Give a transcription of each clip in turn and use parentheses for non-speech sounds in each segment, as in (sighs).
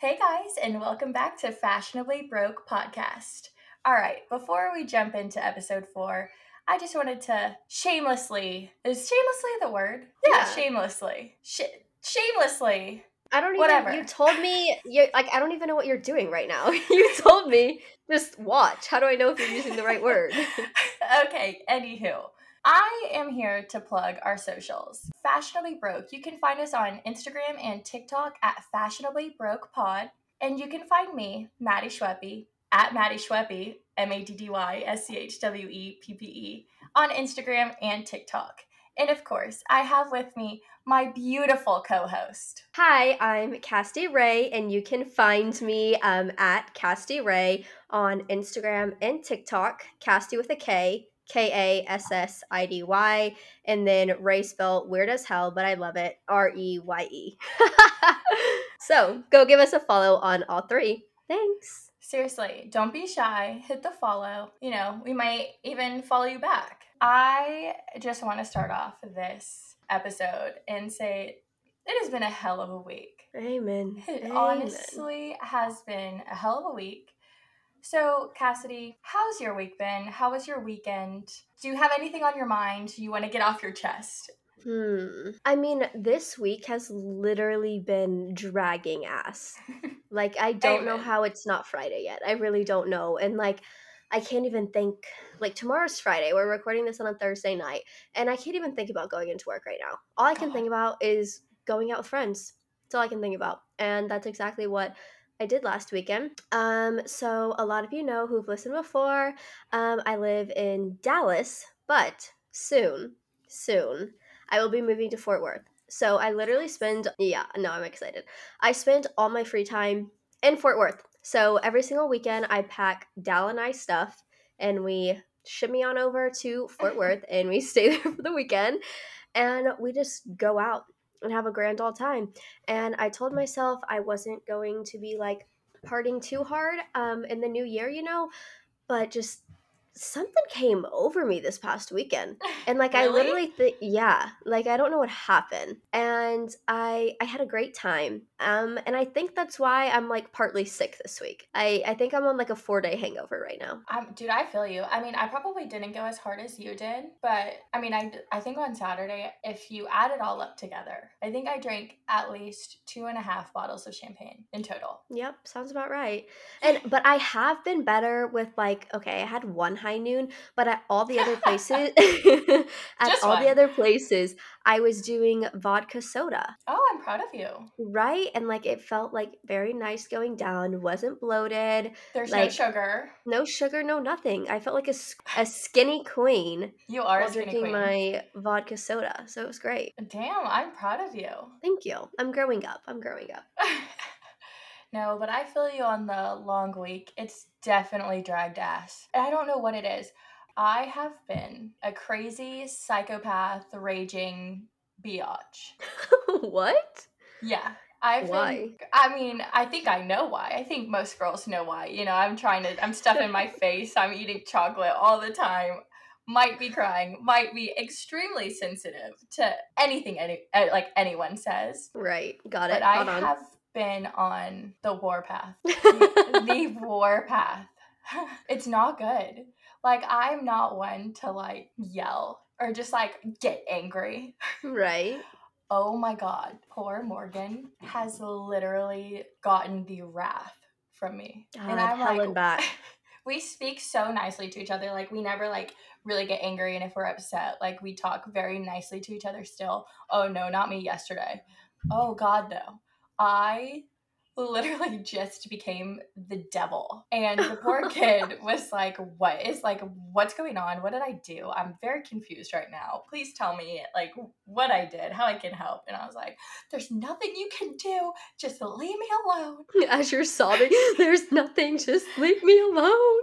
Hey guys, and welcome back to Fashionably Broke Podcast. All right, before we jump into episode four, I just wanted to shamelessly, is shamelessly the word? Yeah, Yeah. shamelessly. Sh- shamelessly. I don't even. Whatever. You told me. You like. I don't even know what you're doing right now. (laughs) you told me just watch. How do I know if you're using the right word? (laughs) okay, anywho. I am here to plug our socials. Fashionably Broke. You can find us on Instagram and TikTok at Fashionably Broke Pod. And you can find me, Maddy Schweppe, at Maddy Schweppe, M A D D Y S C H W E P P E, on Instagram and TikTok. And of course, I have with me my beautiful co host. Hi, I'm Kassidy Reye, and you can find me um, at Kassidy Reye on Instagram and TikTok. Kassidy with a K, K A S S I D Y, and then Reye spelled weird as hell, but I love it. R E Y E. (laughs) So go give us a follow on all three. Thanks. Seriously, don't be shy. Hit the follow. You know, we might even follow you back. I just want to start off this episode and say it has been a hell of a week. Amen. It Amen. honestly has been a hell of a week. So, Kassidy, how's your week been? How was your weekend? Do you have anything on your mind you want to get off your chest? Hmm. I mean, this week has literally been dragging ass. (laughs) Like, I don't know how it's not Friday yet. I really don't know. And, like, I can't even think. Like, tomorrow's Friday. We're recording this on a Thursday night. And I can't even think about going into work right now. All I can God. think about is going out with friends. That's all I can think about. And that's exactly what I did last weekend. Um, so a lot of you know who've listened before. Um, I live in Dallas, but soon, soon, I will be moving to Fort Worth. So I literally spend yeah, no, I'm excited. I spend all my free time in Fort Worth. So every single weekend I pack Dal and I stuff and we shimmy on over to Fort (laughs) Worth and we stay (laughs) there for the weekend and we just go out and have a grand old time. And I told myself I wasn't going to be like partying too hard um in the new year, you know, but just something came over me this past weekend. And like i literally think yeah like i don't know what happened. And i i had a great time um and i think that's why i'm like partly sick this week i i think i'm on like a four day hangover right now Um, dude, I feel you. I mean, I probably didn't go as hard as you did, but I mean, I, I think on Saturday, if you add it all up together, I think I drank at least two and a half bottles of champagne in total. Yep, sounds about right. And but I have been better with like okay, I had one high noon, but at all the other places (laughs) (laughs) at Just all one. the other places, I was doing vodka soda, Oh, I'm proud of you. right? And like it felt like very nice going down, wasn't bloated, There's no sugar. no sugar, no nothing. I felt like a, a skinny queen You are while drinking queen. my vodka soda. So it was great. Damn, I'm proud of you. Thank you. I'm growing up. I'm growing up. (laughs) no, but I feel you on the long week. It's definitely dragged ass. And I don't know what it is. I have been a crazy psychopath raging biatch. (laughs) what? Yeah. I've Why? been I mean, I think I know why. I think most girls know why. You know, I'm trying to I'm stuffing my (laughs) face, I'm eating chocolate all the time. Might be crying, might be extremely sensitive to anything any eh, like anyone says. Right. Got it. But I on. have been on the war path. (laughs) the war path. (laughs) It's not good. Like I'm not one to like yell or just like get angry. right. Oh my god, poor Morgan has literally gotten the wrath from me. God, hell and back. (laughs) we speak so nicely to each other. Like we never like really get angry and if we're upset, like we talk very nicely to each other still. Oh no, not me yesterday. Oh god no. I literally (laughs) just became the devil. And the poor (laughs) kid was like, What is like, what's going on? What did I do? I'm very confused right now. Please tell me, like, what I did, how I can help. And I was like, There's nothing you can do. Just leave me alone. (laughs) As you're sobbing, there's nothing, just leave me alone.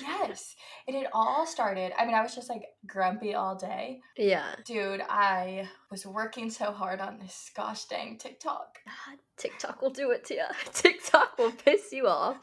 Yes. And it all started. I mean, I was just like grumpy all day. Yeah. Dude, I was working so hard on this gosh dang TikTok. God, TikTok will do it to you. (laughs) TikTok will piss you off.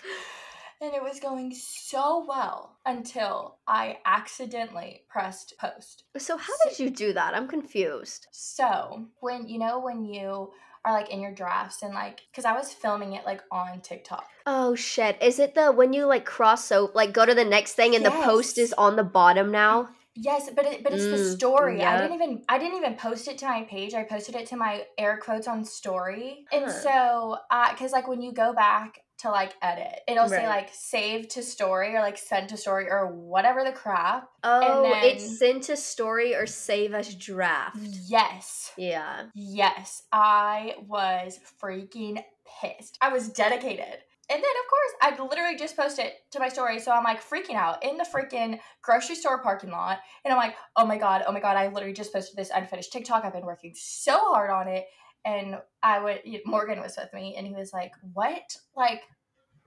And it was going so well until I accidentally pressed post. So how did you do that? I'm confused. So, when you know, when you are like in your drafts and like because I was filming it like on TikTok. Oh shit! Is it the when you like cross so like go to the next thing and the post is on the bottom now? Yes, but it, but it's the Mm, story. I didn't even I didn't even post it to my page. I posted it to my air quotes on story. And Huh. so, uh, cuz like when you go back to like edit, it'll say like save to story or like send to story or whatever the crap. Oh, then- it's sent to story or save as draft. Yes. Yeah. Yes, I was freaking pissed. I was dedicated. And then, of course, I literally just posted it to my story. So I'm like freaking out in the freaking grocery store parking lot. And I'm like, oh my God, oh my God, I literally just posted this unfinished TikTok. I've been working so hard on it. And I would, Morgan was with me and he was like, what? Like,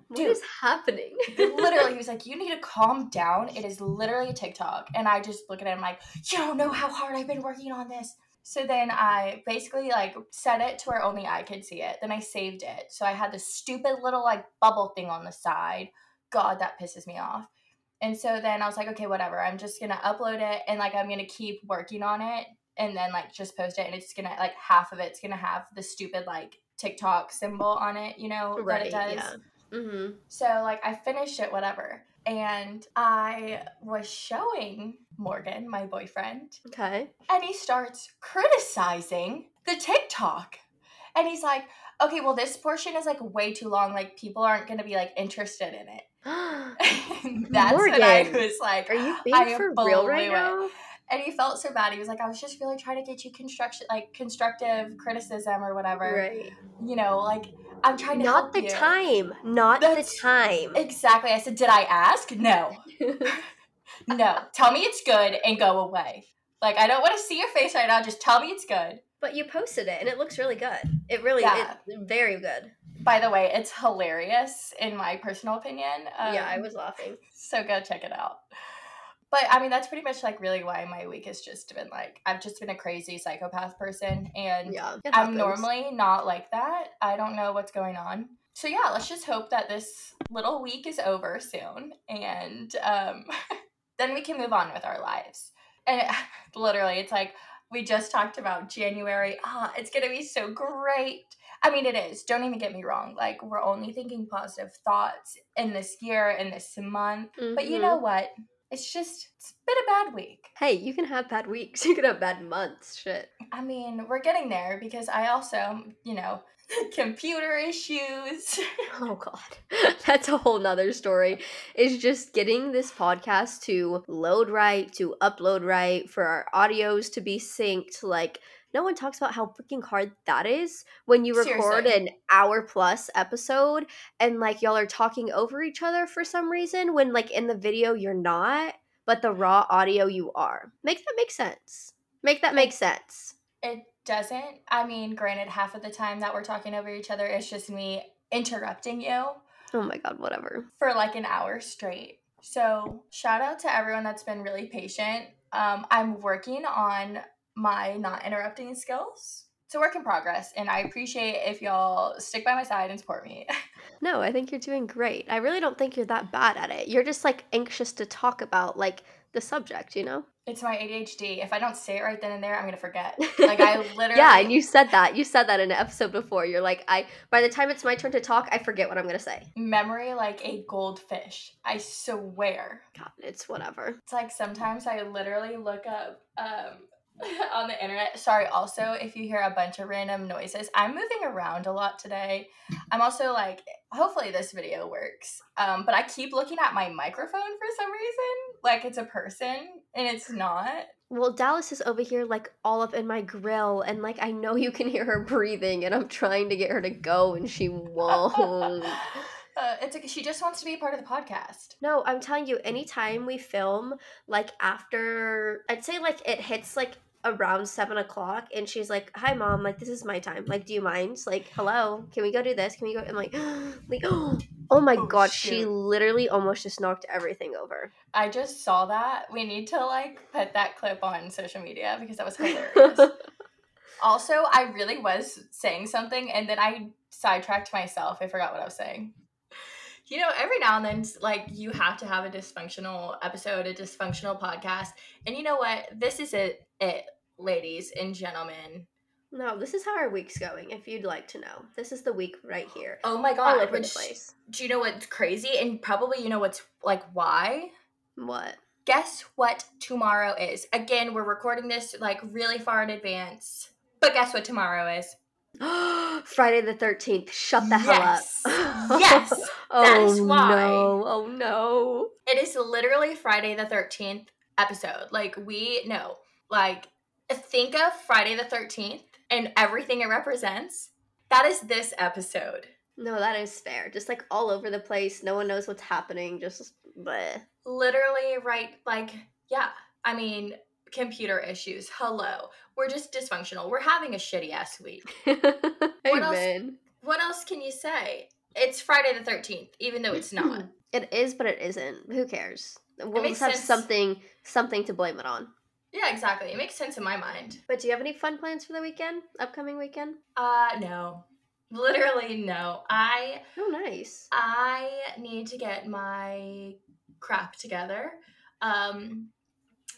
What Dude. is happening? (laughs) literally, he was like, (laughs) you need to calm down. It is literally a TikTok. And I just look at him like, you don't know how hard I've been working on this. So then I basically like set it to where only I could see it. Then I saved it. So I had this stupid little like bubble thing on the side. God, that pisses me off. And so then I was like, okay, whatever. I'm just gonna upload it and like I'm gonna keep working on it and then like just post it and it's gonna like half of it's gonna have the stupid like TikTok symbol on it, you know, that it does. Yeah. Mm-hmm. So like I finished it, whatever. And I was showing Morgan, my boyfriend, Okay. and he starts criticizing the TikTok. And he's like, okay, well, this portion is like way too long. Like, people aren't going to be like interested in it. (gasps) That's when I was like, Are you being I for real right now? and he felt so bad. He was like, I was just really trying to get you construction, like constructive criticism or whatever. Right. You know, like I'm trying to Not the you. time. Not That's- the time. Exactly. I said, Did I ask? No. (laughs) no. Tell me it's good and go away. Like, I don't want to see your face right now. Just tell me it's good. but you posted it and it looks really good. It really Yeah. very good. By the way, it's hilarious in my personal opinion. yeah, I Um, was laughing. So go check it out. But I mean, that's pretty much like really why my week has just been like, I've just been a crazy psychopath person. And Yeah. I'm normally not like that. I don't know what's going on. So yeah, let's just hope that this little week is over soon, and um, (laughs) then we can move on with our lives. And (laughs) literally, it's like we just talked about January. Ah, it's gonna be so great. I mean, it is. Don't even get me wrong. Like we're only thinking positive thoughts in this year, in this month. But you know what? It's just it's been a bad week. Hey, you can have bad weeks. (laughs) You can have bad months. Shit. I mean, we're getting there because I also, you know, (laughs) computer issues. (laughs) Oh god. (laughs) That's a whole nother story. Is just getting this podcast to load right, to upload right, for our audios to be synced. Like no one talks about how freaking hard that is when you record Seriously. an hour plus episode and like y'all are talking over each other for some reason when like in the video you're not, but the raw audio you are. Make that make sense. Make that make sense. It doesn't. I mean, granted, half of the time that we're talking over each other, it's just me interrupting you Oh my god, whatever. for like an hour straight. So, shout out to everyone that's been really patient. Um, I'm working on my not interrupting skills. It's a work in progress, and I appreciate if y'all stick by my side and support me. (laughs) No, I think you're doing great. I really don't think you're that bad at it. You're just like anxious to talk about like the subject, you know? it's my ADHD. If I don't say it right then and there, I'm gonna forget. (laughs) Like I literally Yeah, and you said that. You said that in an episode before. You're like, I by the time it's my turn to talk, I forget what I'm gonna say. memory like a goldfish. I swear. God, it's whatever. It's like sometimes I literally look up um (laughs) on the internet. Sorry, also if you hear a bunch of random noises, I'm moving around a lot today. I'm also like hopefully this video works. Um but I keep looking at my microphone for some reason, like it's a person and it's not. Well, Dallas is over here like all up in my grill, and like I know you can hear her breathing, and I'm trying to get her to go, and she won't. (laughs) Uh, it's like she just wants to be a part of the podcast. No, I'm telling you, anytime we film, like after, I'd say like it hits like around seven o'clock, and she's like, "Hi, mom, like this is my time. Like, do you mind? Like, hello, can we go do this? Can we go?" I'm like, (gasps) like, (gasps) oh my Oh, god, she literally almost just knocked everything over. I just saw that. We need to like put that clip on social media because that was hilarious. (laughs) also, I really was saying something and then I sidetracked myself. I forgot what I was saying. You know, every now and then, like, you have to have a dysfunctional episode, a dysfunctional podcast. And you know what? This is it, it ladies and gentlemen. No, this is how our week's going. If you'd like to know, this is the week right here. (gasps) Oh my All god! over the which- place. Do you know what's crazy? And probably you know what's like why? What? Guess what tomorrow is? Again, we're recording this like really far in advance. But guess what tomorrow is? (gasps) Friday the thirteenth. Shut the Yes. hell up. (laughs) Yes, oh that is why. no! Oh no! It is literally Friday the 13th episode. Like, we know. Like, think of Friday the 13th and everything it represents. That is this episode. No, that is fair. Just like all over the place. No one knows what's happening. Just bleh. Literally, right? Like, yeah. I mean, computer issues. Hello. We're just dysfunctional. We're having a shitty ass week. (laughs) What else? Amen. What else can you say? It's Friday the 13th, even though it's not. (clears throat) It is, but it isn't. Who cares? We'll just have sense. something something to blame it on. Yeah, exactly. It makes sense in my mind. But do you have any fun plans for the weekend? Upcoming weekend? Uh, no. Literally, no. I Oh, nice. I need to get my crap together. Um,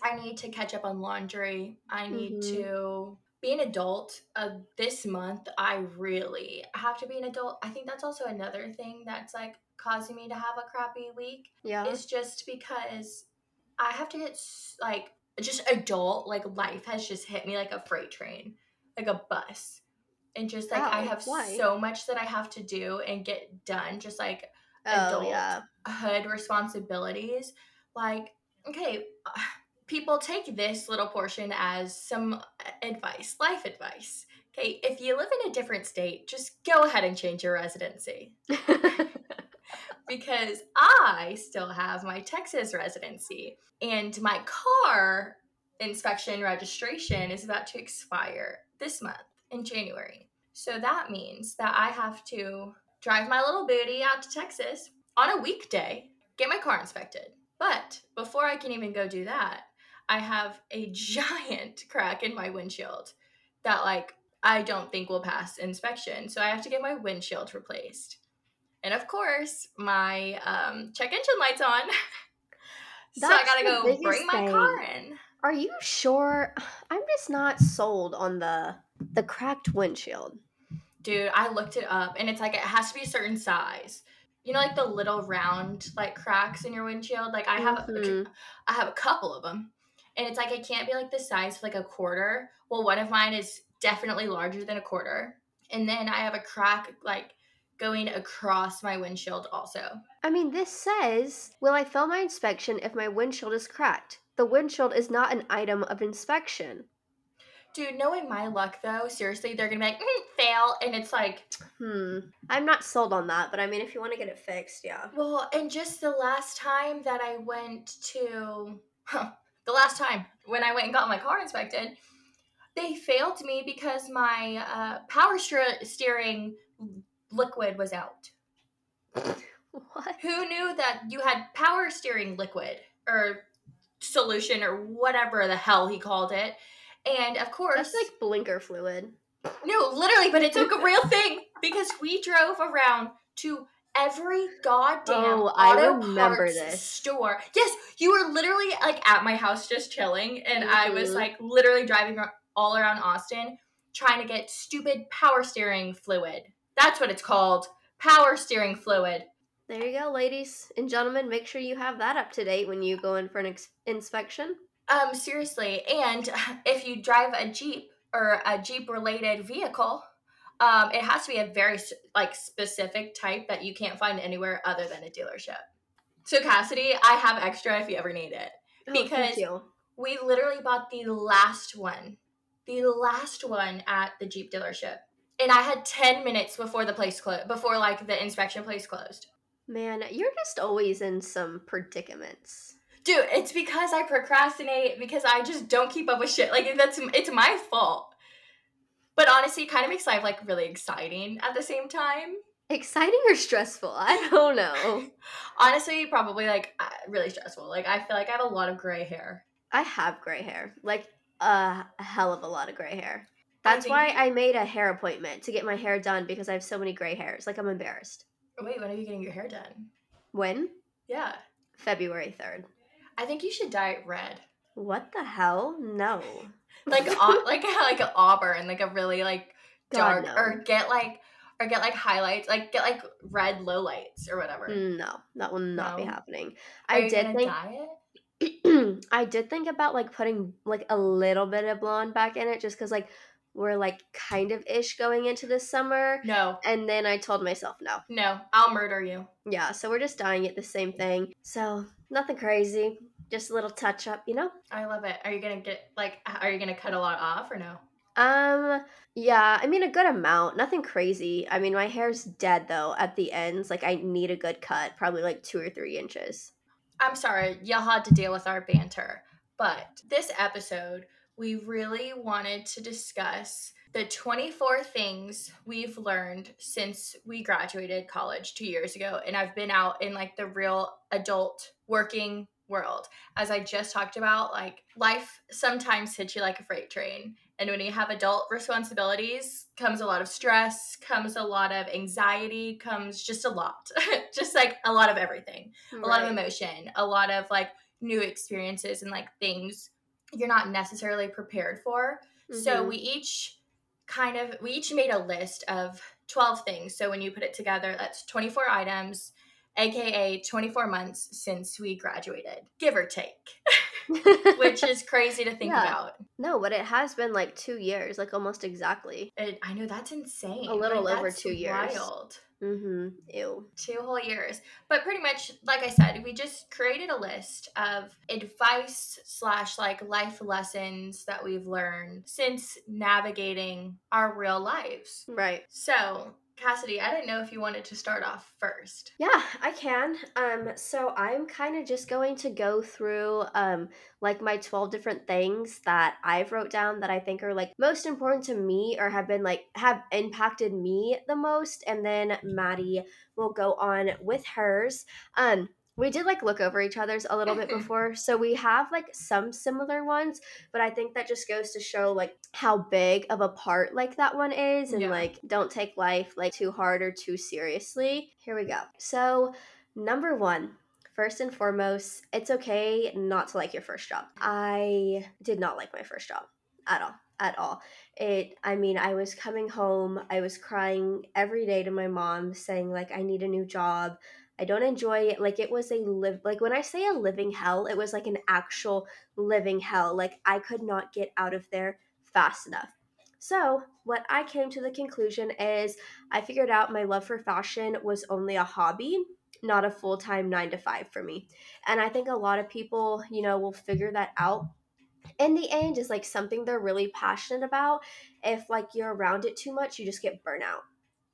I need to catch up on laundry. I need Mhm. to be an adult. Uh, this month, I really have to be an adult. I think that's also another thing that's like causing me to have a crappy week. Yeah. It's just because I have to get like just adult. Like life has just hit me like a freight train, like a bus. And just like I have why? so much that I have to do and get done, just like oh, adult yeah. hood responsibilities. Like, okay, (sighs) people take this little portion as some uh, advice, life advice. Okay, if you live in a different state, just go ahead and change your residency (laughs) because I still have my Texas residency and my car inspection registration is about to expire this month in January. So that means that I have to drive my little booty out to Texas on a weekday, get my car inspected. But before I can even go do that, I have a giant (laughs) crack in my windshield that like I don't think will pass inspection. So I have to get my windshield replaced. And of course, my um, check engine light's on. (laughs) so I gotta go bring my thing. car in. Are you sure? (sighs) I'm just not sold on the the cracked windshield. Dude, I looked it up and it's like it has to be a certain size. You know, like the little round like cracks in your windshield. Like I have, Mhm. I have a couple of them, and it's like it can't be like the size of like a quarter. Well, one of mine is definitely larger than a quarter, and then I have a crack like going across my windshield also. I mean, this says, "Will I fail my inspection if my windshield is cracked?" The windshield is not an item of inspection. Dude, knowing my luck though, seriously, they're gonna be like mm, fail, and it's like Hmm. I'm not sold on that, but I mean, if you want to get it fixed, yeah. Well, and just the last time that I went to, huh, the last time when I went and got my car inspected, they failed me because my uh, power steering liquid was out. What? Who knew that you had power steering liquid or solution or whatever the hell he called it? And of course, That's like blinker fluid. no, literally, but it's like a (laughs) real thing because we drove around to every goddamn Oh, I auto remember parts this. store. Yes, you were literally like at my house just chilling, and I was Mhm. like literally driving all around Austin trying to get stupid power steering fluid. That's what it's called. Power steering fluid. There you go, ladies and gentlemen. Make sure you have that up to date when you go in for an ex- inspection. Um, seriously, and (laughs) if you drive a Jeep or a Jeep related vehicle, um, it has to be a very like specific type that you can't find anywhere other than a dealership. So Kassidy, I have extra if you ever need it. Oh, Because- you. We literally bought the last one, the last one at the Jeep dealership, and I had ten minutes before the place closed, before like the inspection place closed. Man, you're just always in some predicaments. Dude, it's because I procrastinate because I just don't keep up with shit. Like that's it's my fault. But honestly, it kind of makes life like really exciting at the same time. Exciting or stressful? I (laughs) don't know. Honestly, probably like uh, really stressful. Like I feel like I have a lot of gray hair. I have gray hair, like a hell of a lot of gray hair. That's why I made a hair appointment to get my hair done because I have so many gray hairs. Like I'm embarrassed. Oh, wait, when are you getting your hair done? When? Yeah, February 3rd. I think you should dye it red. What the hell? No. (laughs) like au- like (laughs) like an auburn, like a really like God, dark, no. or get like or get like highlights, like get like red lowlights or whatever. No, that will not be happening. Are I did think dye it? (clears throat) I did think about like putting like a little bit of blonde back in it just because like we're like kind of ish going into this summer. No, And then I told myself no. no, I'll murder you. Yeah, so we're just dying it the same thing. So nothing crazy. Just a little touch up, you know? I love it. Are you gonna get like? Are you gonna cut a lot off or no? Um, yeah, I mean a good amount. Nothing crazy. I mean my hair's dead though at the ends. Like I need a good cut, probably like two or three inches. I'm sorry, y'all had to deal with our banter, but this episode we really wanted to discuss the 24 things we've learned since we graduated college two years ago and i've been out in like the real adult working world. As i just talked about like life sometimes hits you like a freight train and when you have adult responsibilities comes a lot of stress comes a lot of anxiety comes just a lot (laughs) just like a lot of everything. A lot of emotion, a lot of like new experiences and like things you're not necessarily prepared for. So Mhm. we each kind of we each made a list of 12 things. So when you put it together, that's 24 items, aka 24 months since we graduated, give or take, (laughs) which is crazy to think Yeah. about. no, but it has been like two years, like almost exactly. It, I know that's insane. A little Like, over that's two years. Wild. Mm-hmm. Ew. two whole years but pretty much like i said we just created a list of advice slash like life lessons that we've learned since navigating our real lives Right. so cassidy i didn't know if you wanted to start off first Yeah, I can. Um, so I'm kind of just going to go through um like my 12 different things that I've wrote down that I think are like most important to me or have been like have impacted me the most and then Maddy will go on with hers. Um we did like look over each other's a little bit (laughs) before. So we have like some similar ones, but I think that just goes to show like how big of a part like that one is and Yeah. like don't take life like too hard or too seriously. Here we go. So, number one first and foremost, it's okay not to like your first job. I did not like my first job at all. At all. It I mean, I was coming home, I was crying every day to my mom saying like I need a new job. I don't enjoy it. Like it was a live like when I say a living hell, it was like an actual living hell. Like I could not get out of there fast enough. So, what I came to the conclusion is I figured out my love for fashion was only a hobby, not a full time nine to five for me. And I think a lot of people, you know, will figure that out. In the end, is like something they're really passionate about. If like you're around it too much, you just get burnout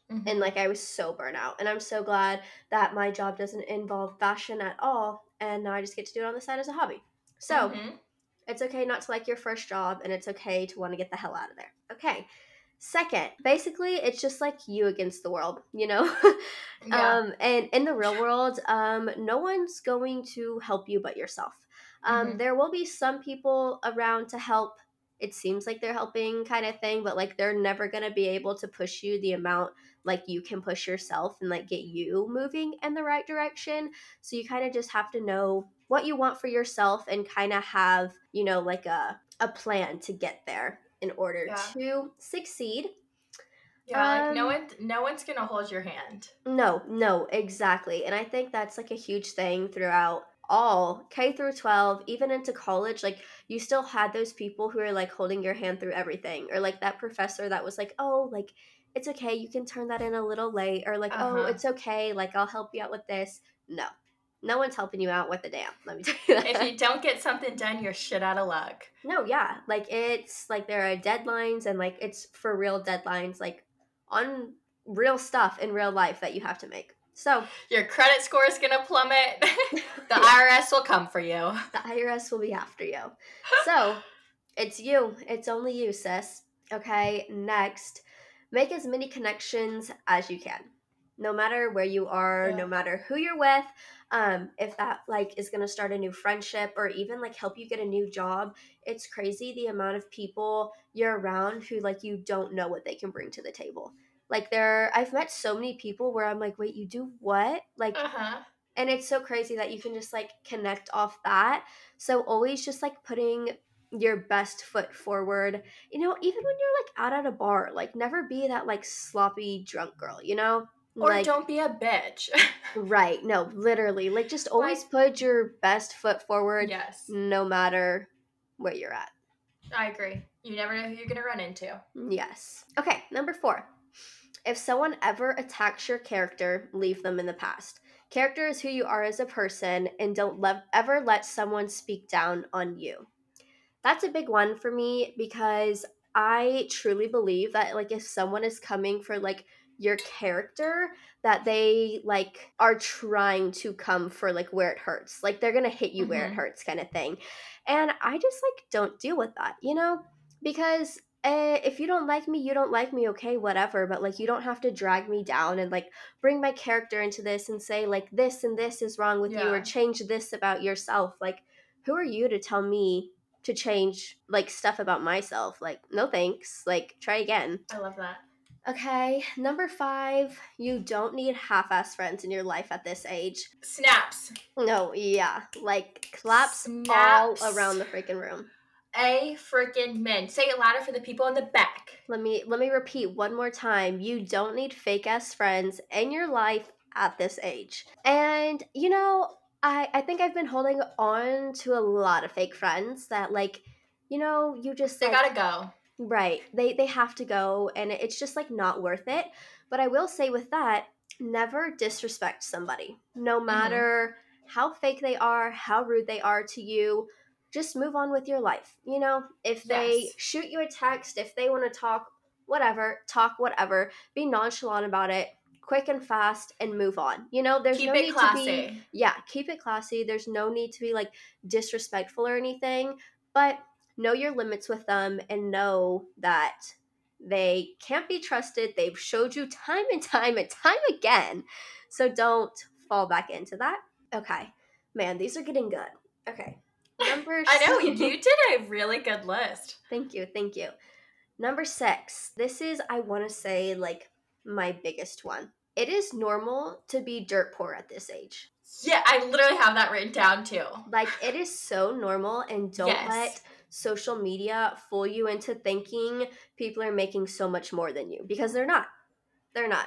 Mhm. and like I was so burnt out. And I'm so glad that my job doesn't involve fashion at all, and now I just get to do it on the side as a hobby. So Mhm. it's okay not to like your first job, and it's okay to want to get the hell out of there. Okay. Second, basically, it's just like you against the world, you know. (laughs) yeah. um, and in the real world, um, no one's going to help you but yourself. Um, Mhm. There will be some people around to help. It seems like they're helping, kind of thing, but like they're never gonna be able to push you the amount like you can push yourself and like get you moving in the right direction. So you kind of just have to know what you want for yourself and kind of have you know like a a plan to get there in order Yeah. to succeed. yeah like no um, one no one's gonna hold your hand No, no, exactly. And I think that's like a huge thing throughout all K through 12, even into college. Like, you still had those people who are like holding your hand through everything, or like that professor that was like, oh, like, it's okay, you can turn that in a little late, or like, oh, Uh-huh. it's okay, like, I'll help you out with this. No, no one's helping you out with the damn. Let me (laughs) tell you that. if you don't get something done you're shit out of luck No, yeah. Like it's like there are deadlines and like it's for real deadlines, like on real stuff in real life that you have to make. So your credit score is gonna plummet (laughs) the (laughs) Yeah. irs will come for you the IRS will be after you. So it's you. It's only you, sis. Okay, next. Make as many connections as you can. No matter where you are, Yeah. no matter who you're with, um, if that like is gonna start a new friendship or even like help you get a new job, it's crazy the amount of people you're around who like you don't know what they can bring to the table. Like there I've met so many people where I'm like, wait, you do what? Like uh-huh And it's so crazy that you can just like connect off that. So always just like putting your best foot forward. You know, even when you're like out at a bar, like never be that like sloppy drunk girl, you know? Or like, don't be a bitch. (laughs) Right. No, literally. Like just always put your best foot forward yes. no matter where you're at. I agree. You never know who you're going to run into. Yes. Okay, number 4. If someone ever attacks your character, leave them in the past. Character is who you are as a person and don't le- ever let someone speak down on you. That's a big one for me because I truly believe that like if someone is coming for like your character that they like are trying to come for like where it hurts like they're gonna hit you where it Mhm. hurts kind of thing. And i just like don't deal with that you know? Because uh, if you don't like me you don't like me okay whatever but like you don't have to drag me down and like bring my character into this and say like this and this is wrong with you or change this about yourself like who are you to tell me to change like stuff about myself like no thanks like try again I love that. Okay, number five, you don't need half ass friends in your life at this age. Snaps. No, yeah, like claps Snaps. all around the freaking room. A freaking men. Say it louder for the people in the back. Let me let me repeat one more time. You don't need fake ass friends in your life at this age. And you know, I I think I've been holding on to a lot of fake friends that like, you know, you just They like, gotta go. Right. They they have to go and it's just like not worth it. But I will say with that, never disrespect somebody. No Mm-hmm. matter how fake they are, how rude they are to you, just move on with your life. You know, if they Yes. shoot you a text, if they want to talk, whatever, talk whatever, be nonchalant about it, quick and fast and move on. You know, there's Keep no need to be yeah, keep it classy. There's no need to be like disrespectful or anything, but know your limits with them and know that they can't be trusted. They've showed you time and time and time again. So don't fall back into that. Okay. Man, these are getting good. Okay. Number (laughs) I know, you, you did a really good list. Thank you. Thank you. Number six. This is, I want to say, like my biggest one. It is normal to be dirt poor at this age. Yeah, I literally have that written down too. Like it is so normal and don't Yes. let social media fool you into thinking people are making so much more than you because they're not. They're not.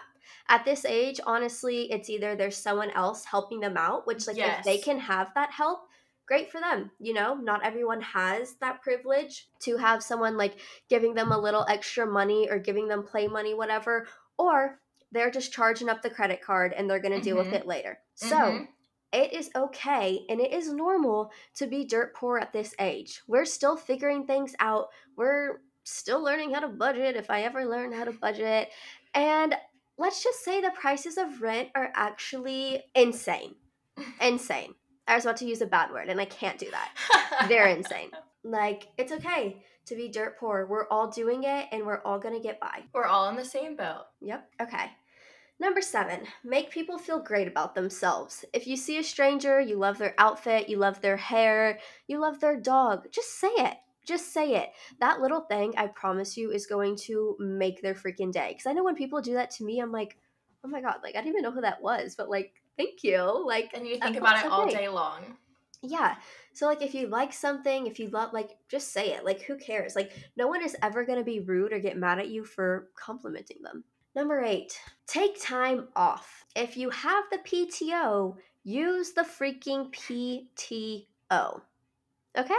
At this age, honestly, it's either there's someone else helping them out, which like if they can have that help, great for them. You know, not everyone has that privilege to have someone like giving them a little extra money or giving them play money whatever, or they're just charging up the credit card and they're going to deal with Mhm. it later. So, Mhm. it is okay and it is normal to be dirt poor at this age. We're still figuring things out. We're still learning how to budget if I ever learn how to budget. And let's just say the prices of rent are actually insane. Insane. I was about to use a bad word and I can't do that. They're (laughs) insane. Like, it's okay to be dirt poor. We're all doing it and we're all going to get by. We're all in the same boat. Yep. Okay. Number seven, make people feel great about themselves. If you see a stranger, you love their outfit, you love their hair, you love their dog, just say it. Just say it. That little thing, I promise you, is going to make their freaking day. Because I know when people do that to me, I'm like, oh my God, like, I didn't even know who that was, but like, thank you. Like, And you think about it all day long. Yeah. So like if you like something, if you love like just say it. Like who cares? Like no one is ever going to be rude or get mad at you for complimenting them. Number 8. Take time off. If you have the PTO, use the freaking PTO. Okay?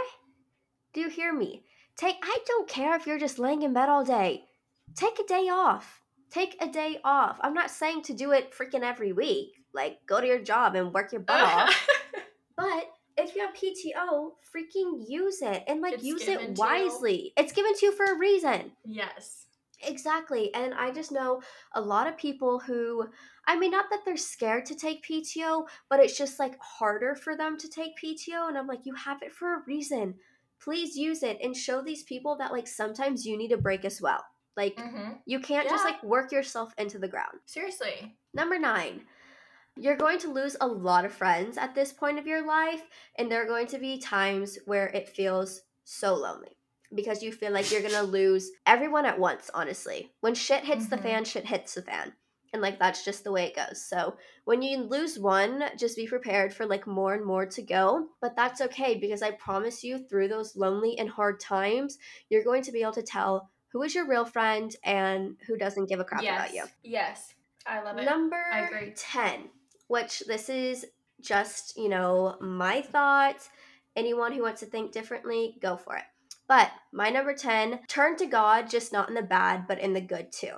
Do you hear me? Take I don't care if you're just laying in bed all day. Take a day off. Take a day off. I'm not saying to do it freaking every week. Like go to your job and work your butt off. (laughs) But if you have PTO, freaking use it and like It's use it to wisely. It's given to you for a reason. yes. Exactly. And I just know a lot of people who, I mean, not that they're scared to take PTO, but it's just like harder for them to take PTO. And I'm like, you have it for a reason. Please use it and show these people that like sometimes you need a break as well. Like, hmm you can't just like work yourself into the ground. Seriously. Number nine, you're going to lose a lot of friends at this point of your life, and there are going to be times where it feels so lonely because you feel like you're going (laughs) to lose everyone at once, honestly. When shit hits the Mhm. fan, shit hits the fan. and like that's just the way it goes so when you lose one just be prepared for like more and more to go but that's okay because i promise you through those lonely and hard times you're going to be able to tell who is your real friend and who doesn't give a crap yes. about you Yes. I love it. number I agree. 10 which this is just you know my thoughts anyone who wants to think differently go for it but my number 10 turn to god just not in the bad but in the good too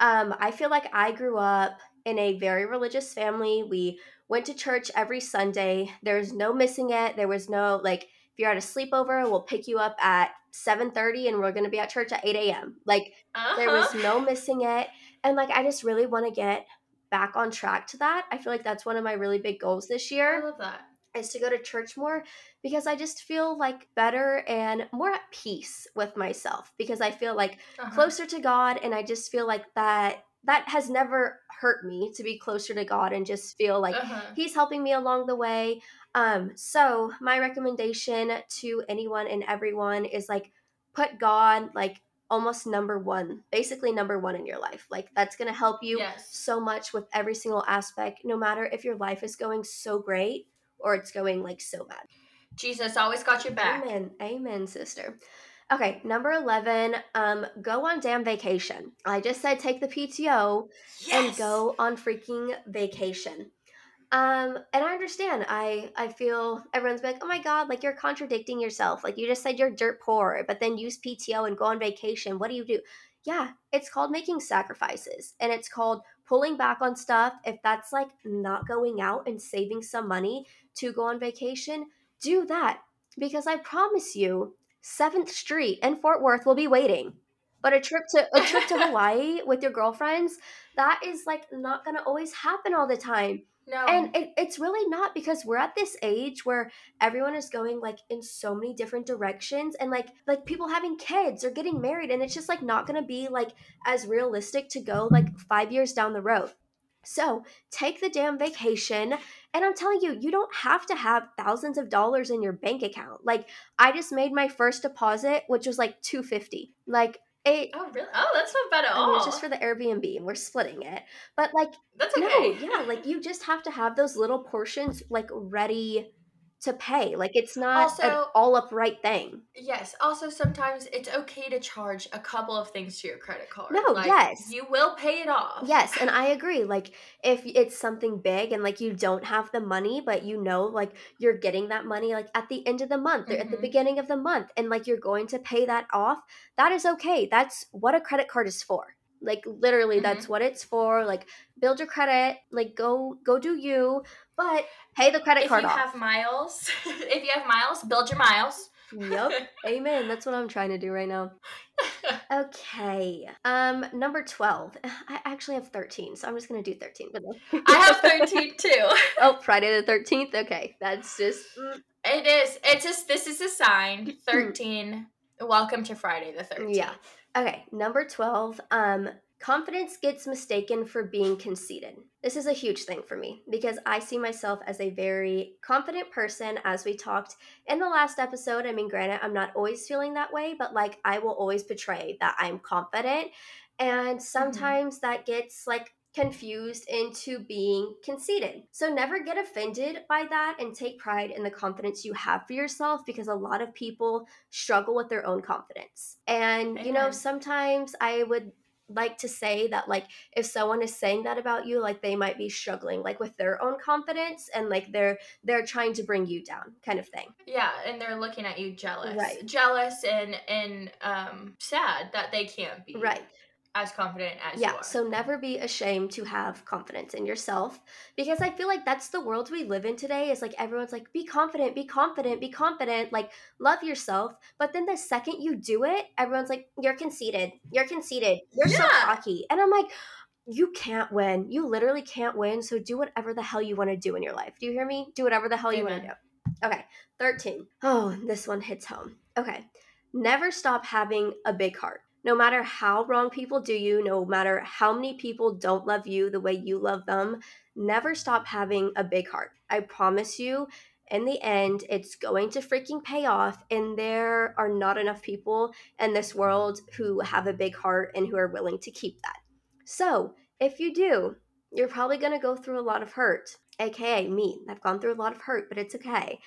um, I feel like I grew up in a very religious family. We went to church every Sunday. There's no missing it. There was no like if you're at a sleepover, we'll pick you up at 7:30 and we're gonna be at church at 8 a.m. Like Uh-huh. there was no missing it. And like I just really want to get back on track to that. I feel like that's one of my really big goals this year. I love that. is to go to church more because I just feel like better and more at peace with myself because I feel like Uh-huh. closer to God and I just feel like that that has never hurt me to be closer to God and just feel like Uh-huh. he's helping me along the way. Um so my recommendation to anyone and everyone is like put God like almost number 1, basically number 1 in your life. Like that's going to help you Yes. so much with every single aspect no matter if your life is going so great or it's going like so bad. Jesus always got your back. Amen. Amen, sister. Okay, number 11, um go on damn vacation. I just said take the PTO and go on freaking vacation. Um and I understand. I I feel everyone's like, "Oh my god, like you're contradicting yourself. Like you just said you're dirt poor, but then use PTO and go on vacation. What do you do?" Yeah, it's called making sacrifices and it's called pulling back on stuff. If that's like not going out and saving some money to go on vacation, do that because I promise you 7th Street and Fort Worth will be waiting. But a trip to a trip to (laughs) Hawaii with your girlfriends, that is like not going to always happen all the time. No. And it, it's really not because we're at this age where everyone is going like in so many different directions and like like people having kids or getting married and it's just like not going to be like as realistic to go like 5 years down the road. So, take the damn vacation and I'm telling you, you don't have to have thousands of dollars in your bank account. Like I just made my first deposit which was like 250. Like it oh really? Oh, that's not bad at all. it's just for the Airbnb and we're splitting it. But like that's okay. no, yeah, like you just have to have those little portions like ready to pay. Like it's not an all upright thing. Yes. Also, sometimes it's okay to charge a couple of things to your credit card. No, Like, yes. You will pay it off. Yes, and I (laughs) agree. Like if it's something big and like you don't have the money, but you know like you're getting that money like at the end of the month or at the Mhm. beginning of the month and like you're going to pay that off, that is okay. That's what a credit card is for. Like literally that's what it's for. Like build your credit, like go go do you, but pay the credit If card you off. have miles, (laughs) if you have miles, build your miles. Yep. (laughs) Amen. That's what I'm trying to do right now. (laughs) Okay. Um, number 12. I actually have 13, so I'm just gonna do 13. But I have 13 too. oh, Friday the 13th. Okay. That's just mm, It is. It's just this is a sign. 13. Welcome to Friday the 13th. yeah. Okay, number 12. Um, confidence gets mistaken for being conceited. This is a huge thing for me because I see myself as a very confident person as we talked in the last episode. I mean, granted, I'm not always feeling that way, but like I will always portray that I'm confident. And mm-hmm. sometimes that gets like confused into being conceited. So never get offended by that and take pride in the confidence you have for yourself because a lot of people struggle with their own confidence. And you know, sometimes I would like to say that like if someone is saying that about you like they might be struggling like with their own confidence and like they're they're trying to bring you down kind of thing Yeah, and they're looking at you jealous. Right. Jealous and and um sad that they can't be right as confident as yeah so never be ashamed to have confidence in yourself because i feel like that's the world we live in today is like everyone's like be confident be confident be confident like love yourself but then the second you do it everyone's like you're conceited you're conceited you're so cocky and i'm like you can't win you literally can't win so do whatever the hell you want to do in your life do you hear me? Do whatever the hell you want to do. Okay 13 oh this one hits home. Okay never stop having a big heart no matter how wrong people do you, no matter how many people don't love you the way you love them, never stop having a big heart. I promise you, in the end, it's going to freaking pay off. And there are not enough people in this world who have a big heart and who are willing to keep that. So if you do, you're probably going to go through a lot of hurt, aka me. I've gone through a lot of hurt, but it's okay.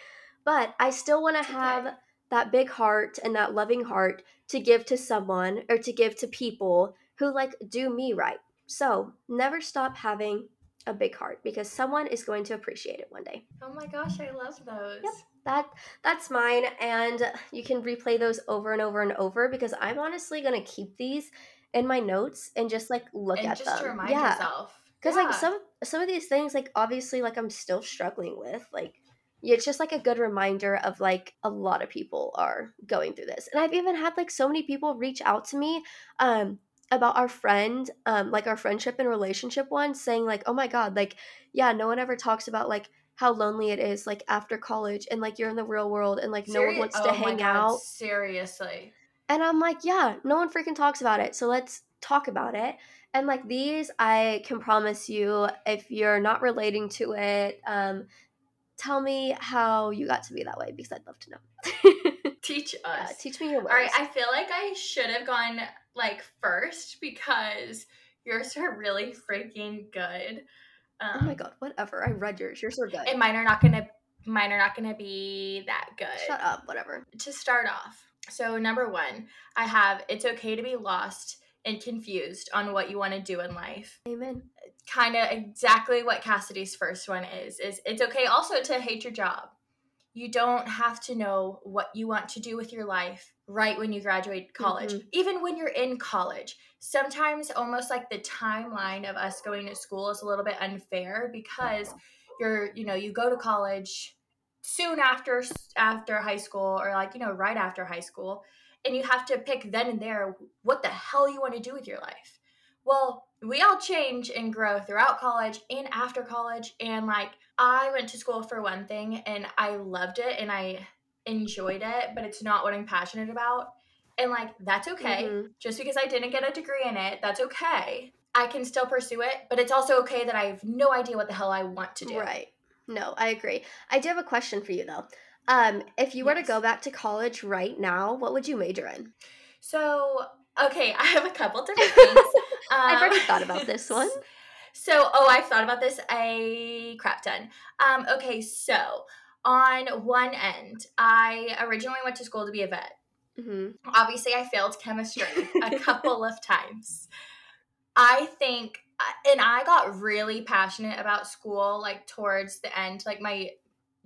But I still want to have okay. That big heart and that loving heart to give to someone or to give to people who like do me right. So never stop having a big heart because someone is going to appreciate it one day. Oh my gosh, I love those. Yep. That that's mine and you can replay those over and over and over because I'm honestly going to keep these in my notes and just like look And at just them. Just to remind yeah. yourself. Cuz Yeah. like some some of these things like obviously like I'm still struggling with like it's just like a good reminder of like a lot of people are going through this. And I've even had like so many people reach out to me um about our friend um like our friendship and relationship one saying like oh my god like yeah no one ever talks about like how lonely it is like after college and like you're in the real world and like no one wants oh to hang God, out Seriously. and I'm like, yeah, no one freaking talks about it. So let's talk about it. And like these, I can promise you, if you're not relating to it, um, tell me how you got to be that way because I'd love to know. (laughs) Teach Yeah, us. teach me your ways. All right, I feel like I should have gone like first because yours are really freaking good. Um, oh my god, whatever. I read yours. Yours are good. And mine are not gonna mine are not gonna be that good. Shut up. Whatever. To start off, so number one, I have it's okay to be lost and confused on what you want to do in life. Amen. Kind of exactly what Kassidy's first one is. Is it's okay also to hate your job. You don't have to know what you want to do with your life right when you graduate college. Mhm. Even when you're in college. Sometimes almost like the timeline of us going to school is a little bit unfair because you're, you know, you go to college soon after after high school or like, you know, right after high school and you have to pick then and there what the hell you want to do with your life. Well, we all change and grow throughout college and after college. And like, I went to school for one thing and I loved it and I enjoyed it, but it's not what I'm passionate about. And like, that's okay. Mhm. Just because I didn't get a degree in it, that's okay. I can still pursue it, but it's also okay that I have no idea what the hell I want to do. Right. No, I agree. I do have a question for you though. Um, if you were to go back to college right now, what would you major in? So, okay, (laughs) I have a couple different (laughs) things. I've already Um, thought about this one. (laughs) So, oh, I've thought about this a crap ton. Um, okay, so on one end, I originally went to school to be a vet. hmm Obviously, I failed chemistry a couple of times. I think, and I got really passionate about school like towards the end, like my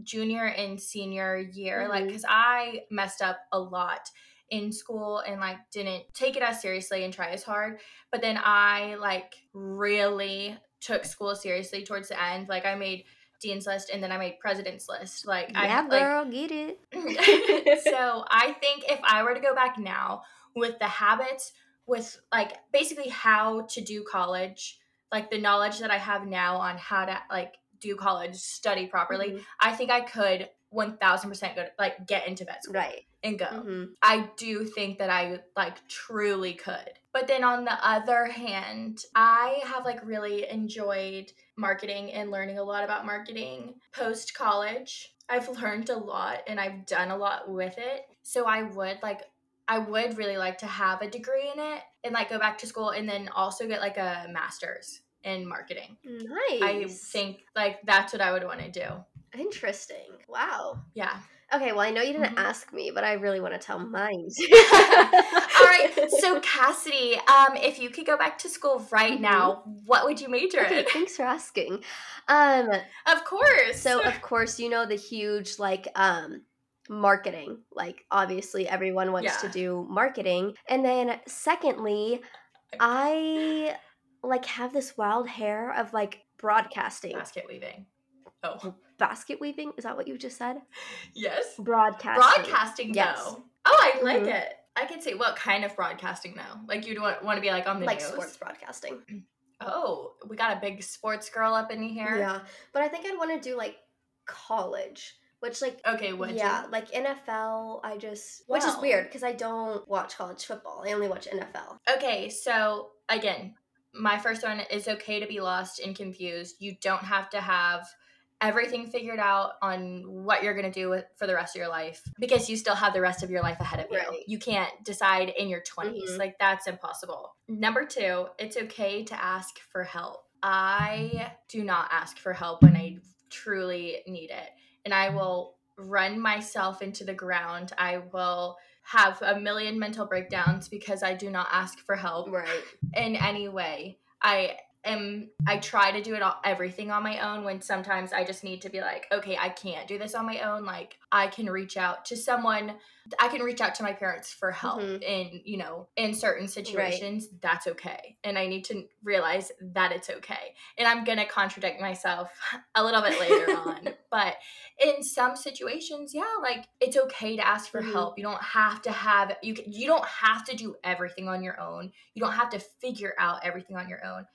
junior and senior year, like Mhm. because I messed up a lot in school and like didn't take it as seriously and try as hard. But then I like really took school seriously towards the end. Like I made dean's list and then I made president's list. Like Yeah, I like girl, get it. (laughs) (laughs) so I think if I were to go back now with the habits, with like basically how to do college, like the knowledge that I have now on how to like do college, study properly, Mhm. I think I could one thousand percent go like get into vet school Right. and go. hmm I do think that I like truly could. But then on the other hand, I have like really enjoyed marketing and learning a lot about marketing post college. I've learned a lot and I've done a lot with it. So I would like I would really like to have a degree in it and like go back to school and then also get like a master's in marketing. Nice. I think like that's what I would want to do. Interesting. Wow. Yeah. Okay, well, I know you didn't Mhm. ask me, but I really want to tell mine. (laughs) All right. (laughs) So Kassidy, um, if you could go back to school right Mhm. now, what would you major okay, in? thanks for asking. Um, Of course. so of course, you know the huge like um marketing. Like obviously everyone wants to do marketing. And then secondly, I like have this wild hair of like broadcasting. basket weaving. Oh, Basket weaving? Is that what you just said? yes. Broadcasting. Broadcasting Yes. though. Oh, I like Mhm. it. I could say what kind of broadcasting though? Like you'd want, want to be like on the Like news. sports broadcasting. Oh, we got a big sports girl up in here. Yeah. But I think I'd want to do like college, which like Okay, would yeah, you? like NFL, I just which is weird because I don't watch college football. I only watch NFL. Okay, so again, my first one is okay to be lost and confused. You don't have to have everything figured out on what you're going to do with, for the rest of your life because you still have the rest of your life ahead of you. Right. You can't decide in your 20s. Mhm. Like, that's impossible. Number two, it's okay to ask for help. I do not ask for help when I truly need it. And I will run myself into the ground. I will have a million mental breakdowns because I do not ask for help Right. in any way. I am I try to do it all everything on my own when sometimes I just need to be like, okay, I can't do this on my own. Like I can reach out to someone I can reach out to my parents for help Mhm. in, you know, in certain situations. That's okay. And I need to realize that it's okay. And I'm gonna contradict myself (laughs) a little bit later (laughs) on. But in some situations, yeah, like it's okay to ask for Mhm. help. You don't have to have you can, you don't have to do everything on your own. You don't have to figure out everything on your own.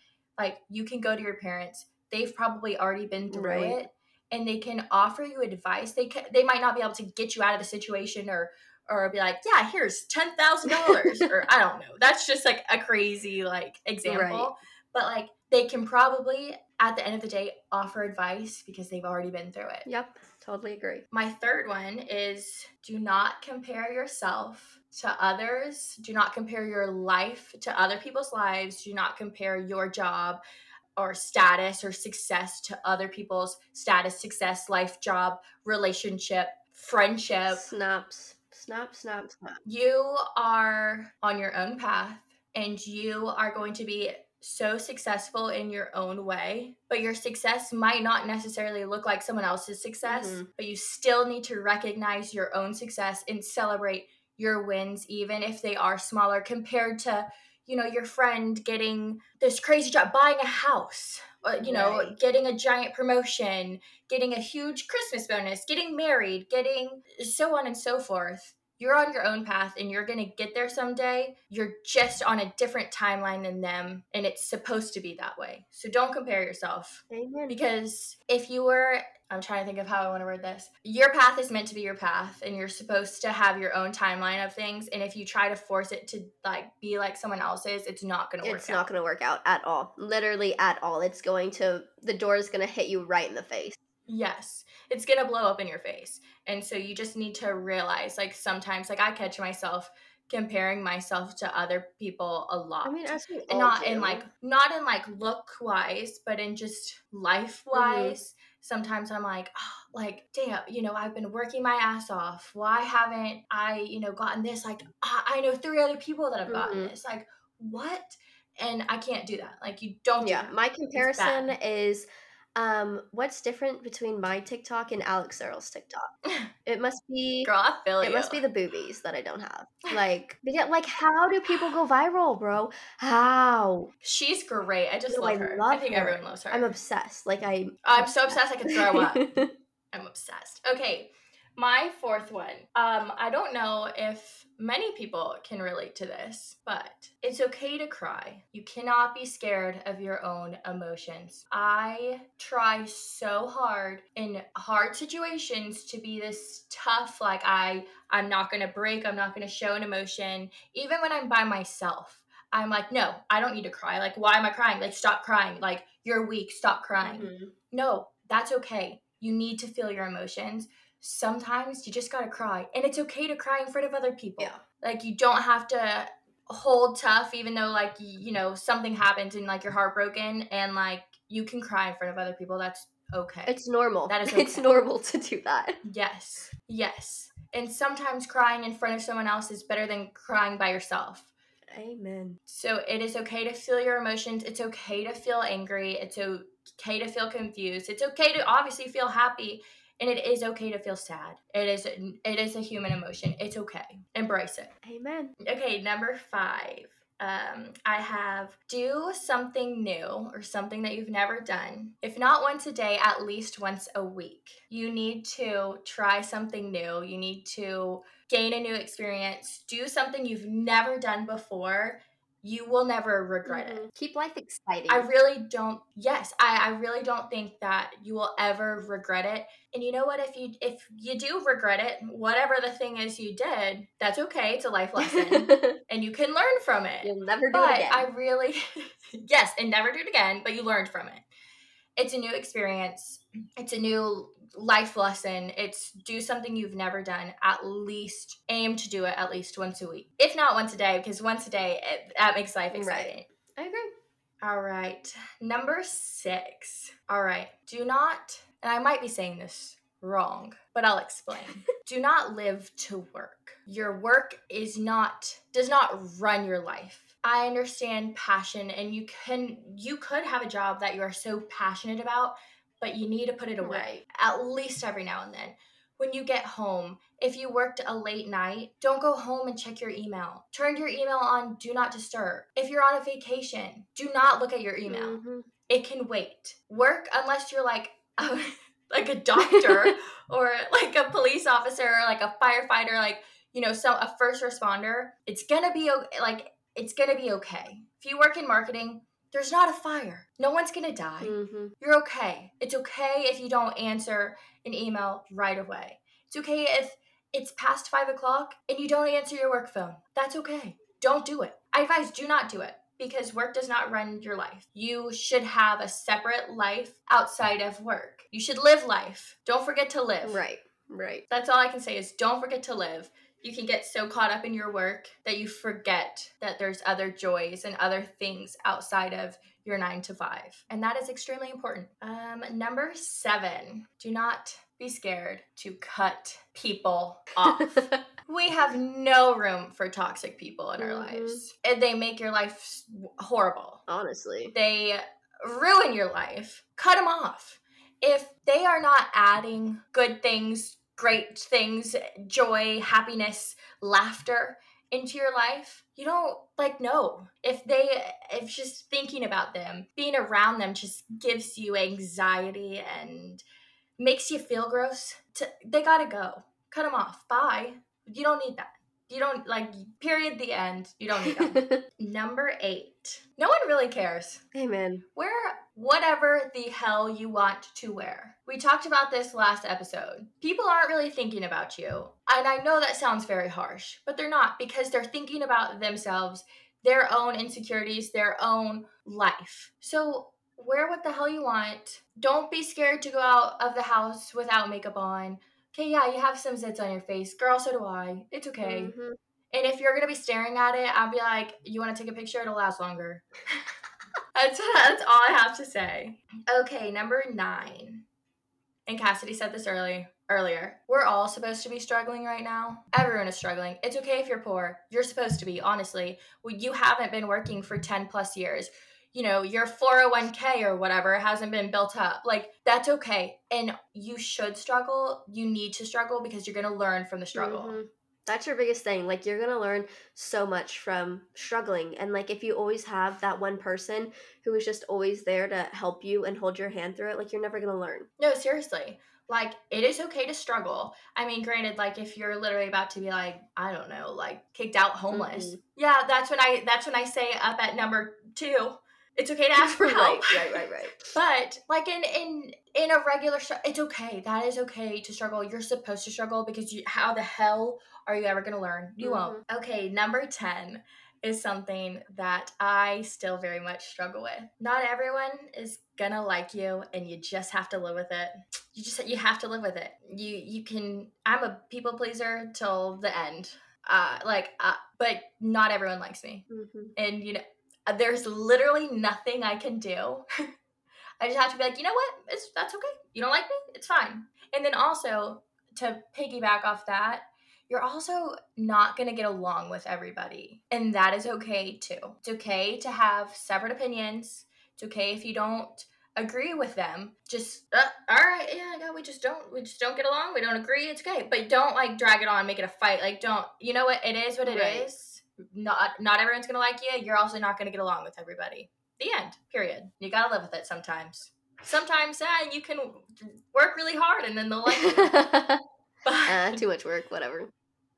Like you can go to your parents. They've probably already been through Right. it and they can offer you advice. They can, they might not be able to get you out of the situation or or be like, "Yeah, here's $10,000." (laughs) or I don't know. That's just like a crazy like example. Right. But like they can probably at the end of the day offer advice because they've already been through it. Yep. Totally agree. My third one is do not compare yourself to others. Do not compare your life to other people's lives. Do not compare your job or status or success to other people's status, success, life, job, relationship, friendship. Snaps. Snap, snap, snap. You are on your own path and you are going to be so successful in your own way, but your success might not necessarily look like someone else's success, Mhm. but you still need to recognize your own success and celebrate your wins even if they are smaller compared to, you know, your friend getting this crazy job, buying a house, or, you know, Right. getting a giant promotion, getting a huge Christmas bonus, getting married, getting so on and so forth. You're on your own path and you're going to get there someday. You're just on a different timeline than them, and it's supposed to be that way. So don't compare yourself. Amen. Because if you were, I'm trying to think of how I want to word this. Your path is meant to be your path, and you're supposed to have your own timeline of things. And if you try to force it to like be like someone else's, it's not going to work it's out. not going to work out at all. Literally at all. It's going to, the door is going to hit you right in the face. Yes, it's gonna blow up in your face. And so you just need to realize, like, sometimes, like, I catch myself comparing myself to other people a lot. I mean, as we and all not in like, not in like look wise, but in just life wise. Mm-hmm. Sometimes I'm like, oh, like, damn, you know, I've been working my ass off. Why haven't I, you know, gotten this? Like, I, I know three other people that have gotten Mhm. this. Like, what? And I can't do that. Like, you don't do yeah, that. my comparison is um what's different between my TikTok and Alix Earle's TikTok? It must be (laughs) Girl, I feel it you. must be the boobies that I don't have. (laughs) Like, yeah, like how do people go viral, bro? How? She's great. I just No, love I her. I think her. everyone loves her. I'm obsessed. Like I I'm so obsessed I could throw up. (laughs) I'm obsessed. Okay, my fourth one. Um, I don't know if many people can relate to this, but it's okay to cry. You cannot be scared of your own emotions. I try so hard in hard situations to be this tough, like I I'm not gonna break, I'm not gonna show an emotion, even when I'm by myself. I'm like, no, I don't need to cry. Like, why am I crying? Like, stop crying. Like, you're weak, stop crying. Mhm. No, that's okay. You need to feel your emotions. Sometimes you just gotta cry, and it's okay to cry in front of other people. Yeah. Like you don't have to hold tough, even though like you know something happens and like you're heartbroken, and like you can cry in front of other people. That's okay. It's normal. That is (laughs) It's normal to do that. yes, yes. And sometimes crying in front of someone else is better than crying by yourself. Amen. So it is okay to feel your emotions. It's okay to feel angry. It's okay to feel confused. It's okay to obviously feel happy, and it is okay to feel sad. It is it is a human emotion. It's okay. Embrace it. Amen. Okay, number five. Um, I have do something new or something that you've never done. If not once a day, at least once a week. You need to try something new. You need to gain a new experience. Do something you've never done before. You will never regret it. Mhm. Keep life exciting. I really don't. Yes, I, I really don't think that you will ever regret it. And you know what? If you if you do regret it, whatever the thing is you did, that's okay. It's a life lesson, (laughs) and you can learn from it. You'll never do but it again. I really, (laughs) yes, and never do it again. But you learned from it. it's a new experience. It's a new life lesson. It's do something you've never done. At least aim to do it at least once a week, if not once a day, because once a day it, that makes life exciting. Right. I agree. All right, number six. All right, do not, and I might be saying this wrong, but I'll explain. (laughs) do not live to work. Your work is not does not run your life. I understand passion and you can you could have a job that you are so passionate about, but you need to put it away at least every now and then. When you get home, if you worked a late night, don't go home and check your email. Turn your email on do not disturb. If you're on a vacation, do not look at your email. Mhm. It can wait. Work unless you're like (laughs) like a doctor (laughs) or like a police officer or like a firefighter like you know so a first responder it's gonna be o- like it's gonna be okay if you work in marketing there's not a fire. No one's gonna die. Mhm. you're okay. It's okay if you don't answer an email right away. It's okay if it's past five o'clock and you don't answer your work phone. That's okay. Don't do it. I advise do not do it because work does not run your life. You should have a separate life outside of work. You should live life. Don't forget to live. Right. Right. that's all I can say is don't forget to live. You can get so caught up in your work that you forget that there's other joys and other things outside of your nine to five. And that is extremely important. Um, number seven, do not be scared to cut people (laughs) off. we have no room for toxic people in our Mhm. lives. And they make your life horrible Honestly. they ruin your life, cut them off. If they are not adding good things, great things, joy, happiness, laughter into your life, you don't like no. If they if just thinking about them, being around them just gives you anxiety and makes you feel gross, to, they got to go. Cut them off. Bye. You don't need that. You don't like period the end. You don't need them. (laughs) Number 8. No one really cares. Amen. Wear whatever the hell you want to wear. We talked about this last episode. People aren't really thinking about you. And I know that sounds very harsh, but they're not because they're thinking about themselves, their own insecurities, their own life. So wear what the hell you want. Don't be scared to go out of the house without makeup on. Okay, yeah, you have some zits on your face. Girl, so do I. It's okay. Mhm. And if you're gonna be staring at it, I'll be like, "You want to take a picture? It'll last longer." (laughs) that's that's all I have to say. Okay, number nine. And Kassidy said this early earlier. We're all supposed to be struggling right now. Everyone is struggling. It's okay if you're poor. You're supposed to be. Honestly, you haven't been working for ten plus years. You know, your 401k or whatever hasn't been built up. Like, that's okay. And you should struggle. You need to struggle because you're going to learn from the struggle. Mhm. That's your biggest thing. Like you're gonna learn so much from struggling. And like if you always have that one person who is just always there to help you and hold your hand through it, like you're never gonna learn. No, seriously. Like it is okay to struggle. I mean, granted, like if you're literally about to be like, I don't know, like kicked out homeless. Mhm. Yeah, that's when I that's when I say up at number two. It's okay to ask for (laughs) help. right, right, right, right. But like in in in a regular it's okay. That is okay to struggle. You're supposed to struggle because you how the hell are you ever gonna learn? You won't. Okay, number ten is something that I still very much struggle with. Not everyone is gonna like you and you just have to live with it. You just you have to live with it. You you can I'm a people pleaser till the end. Uh like uh, but not everyone likes me Mhm. and you know there's literally nothing i can do. (laughs) I just have to be like you know what? It's that's okay. You don't like me? It's fine. And then also to piggyback off that you're also not going to get along with everybody and that is okay too. It's okay to have separate opinions. It's okay if you don't agree with them. Just uh, all right yeah yeah we just don't we just don't get along we don't agree it's okay. But don't like drag it on make it a fight. Like don't you know what? It is what it is. Not not everyone's gonna like you you're also not gonna get along with everybody the end period you gotta live with it sometimes sometimes yeah you can work really hard and then they'll like (laughs) but, uh, too much work, whatever.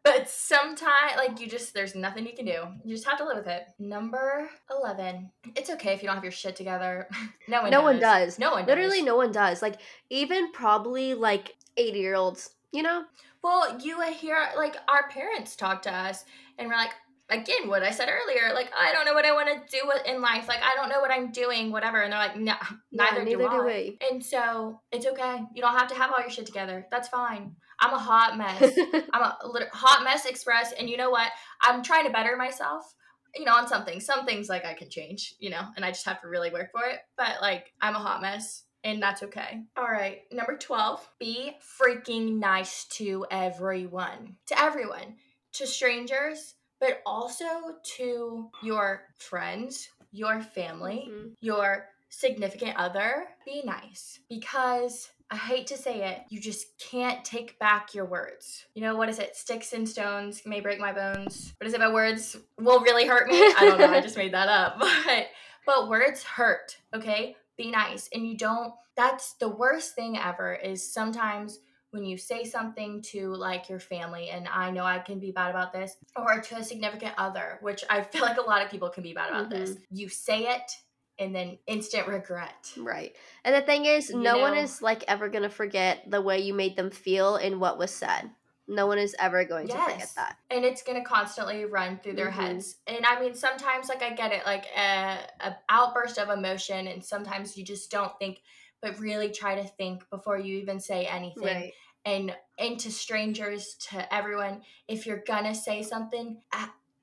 but sometimes like you just there's nothing you can do you just have to live with it number 11 it's okay if you don't have your shit together (laughs) no one no does. one does. no one Literally, does. no one does. Like even probably like eighty year olds. You know. Well, you hear like our parents talk to us, and we're like, again, what I said earlier, like I don't know what I want to do in life. Like I don't know what I'm doing, whatever. And they're like, no, neither, yeah, neither do, do I. we. And so it's okay. You don't have to have all your shit together. That's fine. I'm a hot mess. (laughs) I'm a hot mess express. And you know what? I'm trying to better myself. You know, on something. Some things like I can change. You know, and I just have to really work for it. But like, I'm a hot mess and that's okay. All right, number 12, be freaking nice to everyone. To everyone, to strangers, but also to your friends, your family, Mhm. your significant other. Be nice because I hate to say it, you just can't take back your words. You know, what is it? Sticks and stones may break my bones. What is it? My words will really hurt me. I don't know. I just (laughs) made that up. (laughs) But but words hurt, okay? Be nice. And you don't that's the worst thing ever is sometimes when you say something to like your family and I know I can be bad about this or to a significant other, which I feel like a lot of people can be bad about this. You say it and then instant regret. Right. And the thing is, You no one is like ever going to forget the way you made them feel and what was said. No one is ever going to forget Yes. that. and it's gonna constantly run through their Mhm. heads and i mean sometimes like i get it like a, a outburst of emotion and sometimes you just don't think but really try to think before you even say anything Right. And and to strangers to everyone if you're gonna say something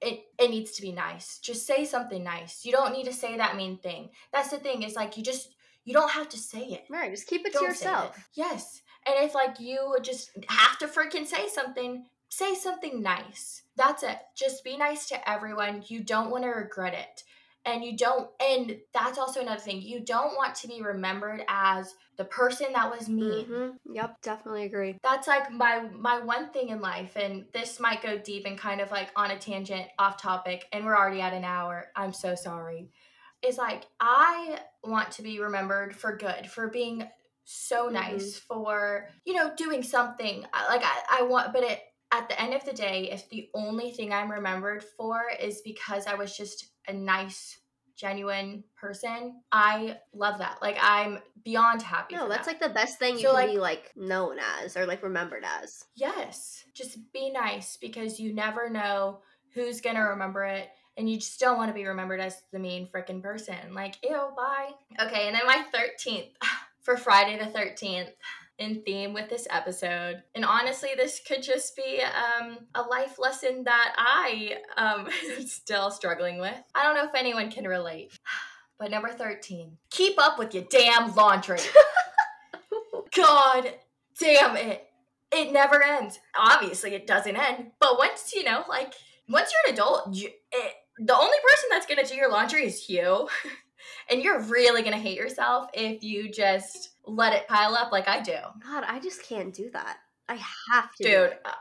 it it needs to be nice just say something nice you don't need to say that mean thing that's the thing it's like you just you don't have to say it Right. Just keep it to don't it. yourself. Yes. And if like you just have to freaking say something, say something nice. That's it. Just be nice to everyone. You don't want to regret it. And you don't and that's also another thing. You don't want to be remembered as the person that was mean. hmm Yep. Definitely agree. That's like my my one thing in life and this might go deep and kind of like on a tangent off topic and we're already at an hour. I'm so sorry. Is like I want to be remembered for good, for being so nice, for you know doing something. Like I, I want, but it at the end of the day, if the only thing I'm remembered for is because I was just a nice, genuine person, I love that. Like I'm beyond happy. No, that's that. like the best thing you So, can like- be like known as or like remembered as. Yes, just be nice because you never know who's gonna remember it, and you just don't want to be remembered as the mean freaking person. Like, ew, bye. Okay, and then my 13th (sighs) for Friday the 13th in theme with this episode. And honestly, this could just be um, a life lesson that I um, am (laughs) still struggling with. I don't know if anyone can relate. (sighs) But number 13, keep up with your damn laundry. (laughs) God damn it. It never ends. Obviously, it doesn't end. But once, you know, like, once you're an adult, you, it, the only person that's going to do your laundry is you. (laughs) and you're really going to hate yourself if you just let it pile up like I do. God, I just can't do that. I have to. Dude, uh, uh,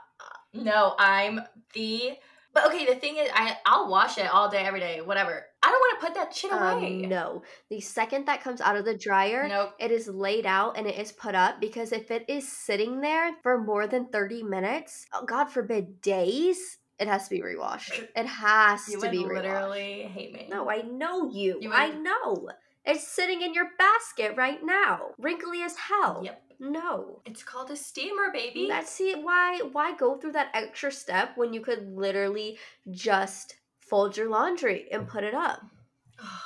no, I'm the. But okay, the thing is, I I'll wash it all day, every day, whatever. I don't want to put that shit away. Um, no. The second that comes out of the dryer, Nope. it is laid out and it is put up because if it is sitting there for more than 30 minutes, oh, God forbid, days, it has to be rewashed. It has You to be literally rewashed. hate me. No, I know you. You I know. It's sitting in your basket right now, wrinkly as hell. Yep. No. It's called a steamer, baby. That's see why why go through that extra step when you could literally just fold your laundry and put it up. Oh,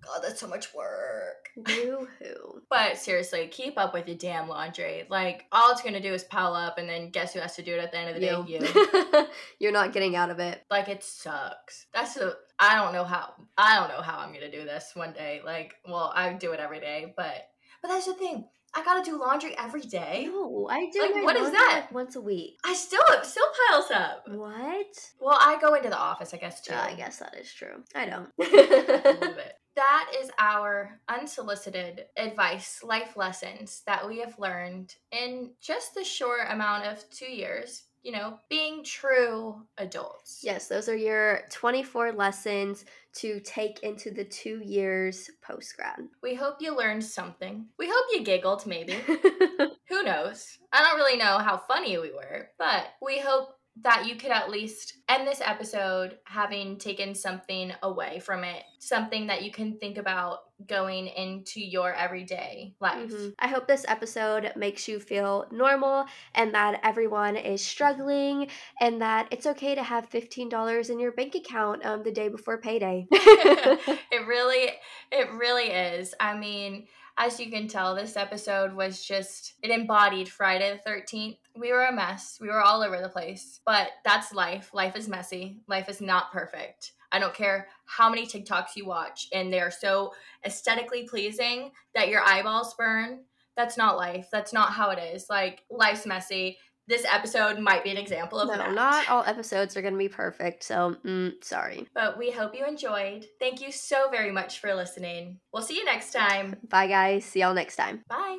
God, that's so much work. Boo-hoo. (laughs) But seriously, keep up with your damn laundry. Like, all it's gonna do is pile up, and then guess who has to do it at the end of the day? You. (laughs) You're not getting out of it. like, it sucks. That's a. I don't know how. I don't know how I'm gonna do this one day. Like, well, I do it every day, but but that's the thing. I gotta do laundry every day. No, I do. Like, what is that? like, once a week. I still it still piles up. What? Well, I go into the office, I guess too. Uh, I guess that is true. I don't. (laughs) That is our unsolicited advice, life lessons that we have learned in just the short amount of two years. You know, being true adults. yes, those are your 24 lessons to take into the two years post grad. We hope you learned something. We hope you giggled, maybe. (laughs) Who knows? I don't really know how funny we were, but we hope that you could at least end this episode having taken something away from it, something that you can think about going into your everyday life. Mhm. I hope this episode makes you feel normal and that everyone is struggling and that it's okay to have $15 in your bank account um, the day before payday. (laughs) (laughs) it really it really is. I mean, as you can tell, this episode was just it embodied Friday the 13th. We were a mess. We were all over the place. But that's life. Life is messy. Life is not perfect. I don't care how many TikToks you watch and they're so aesthetically pleasing that your eyeballs burn. That's not life. That's not how it is. Like life's messy. This episode might be an example of no, that. not all (laughs) episodes are going to be perfect. So, mm, sorry. But we hope you enjoyed. Thank you so very much for listening. We'll see you next (laughs) time. Bye, guys. See y'all next time. Bye.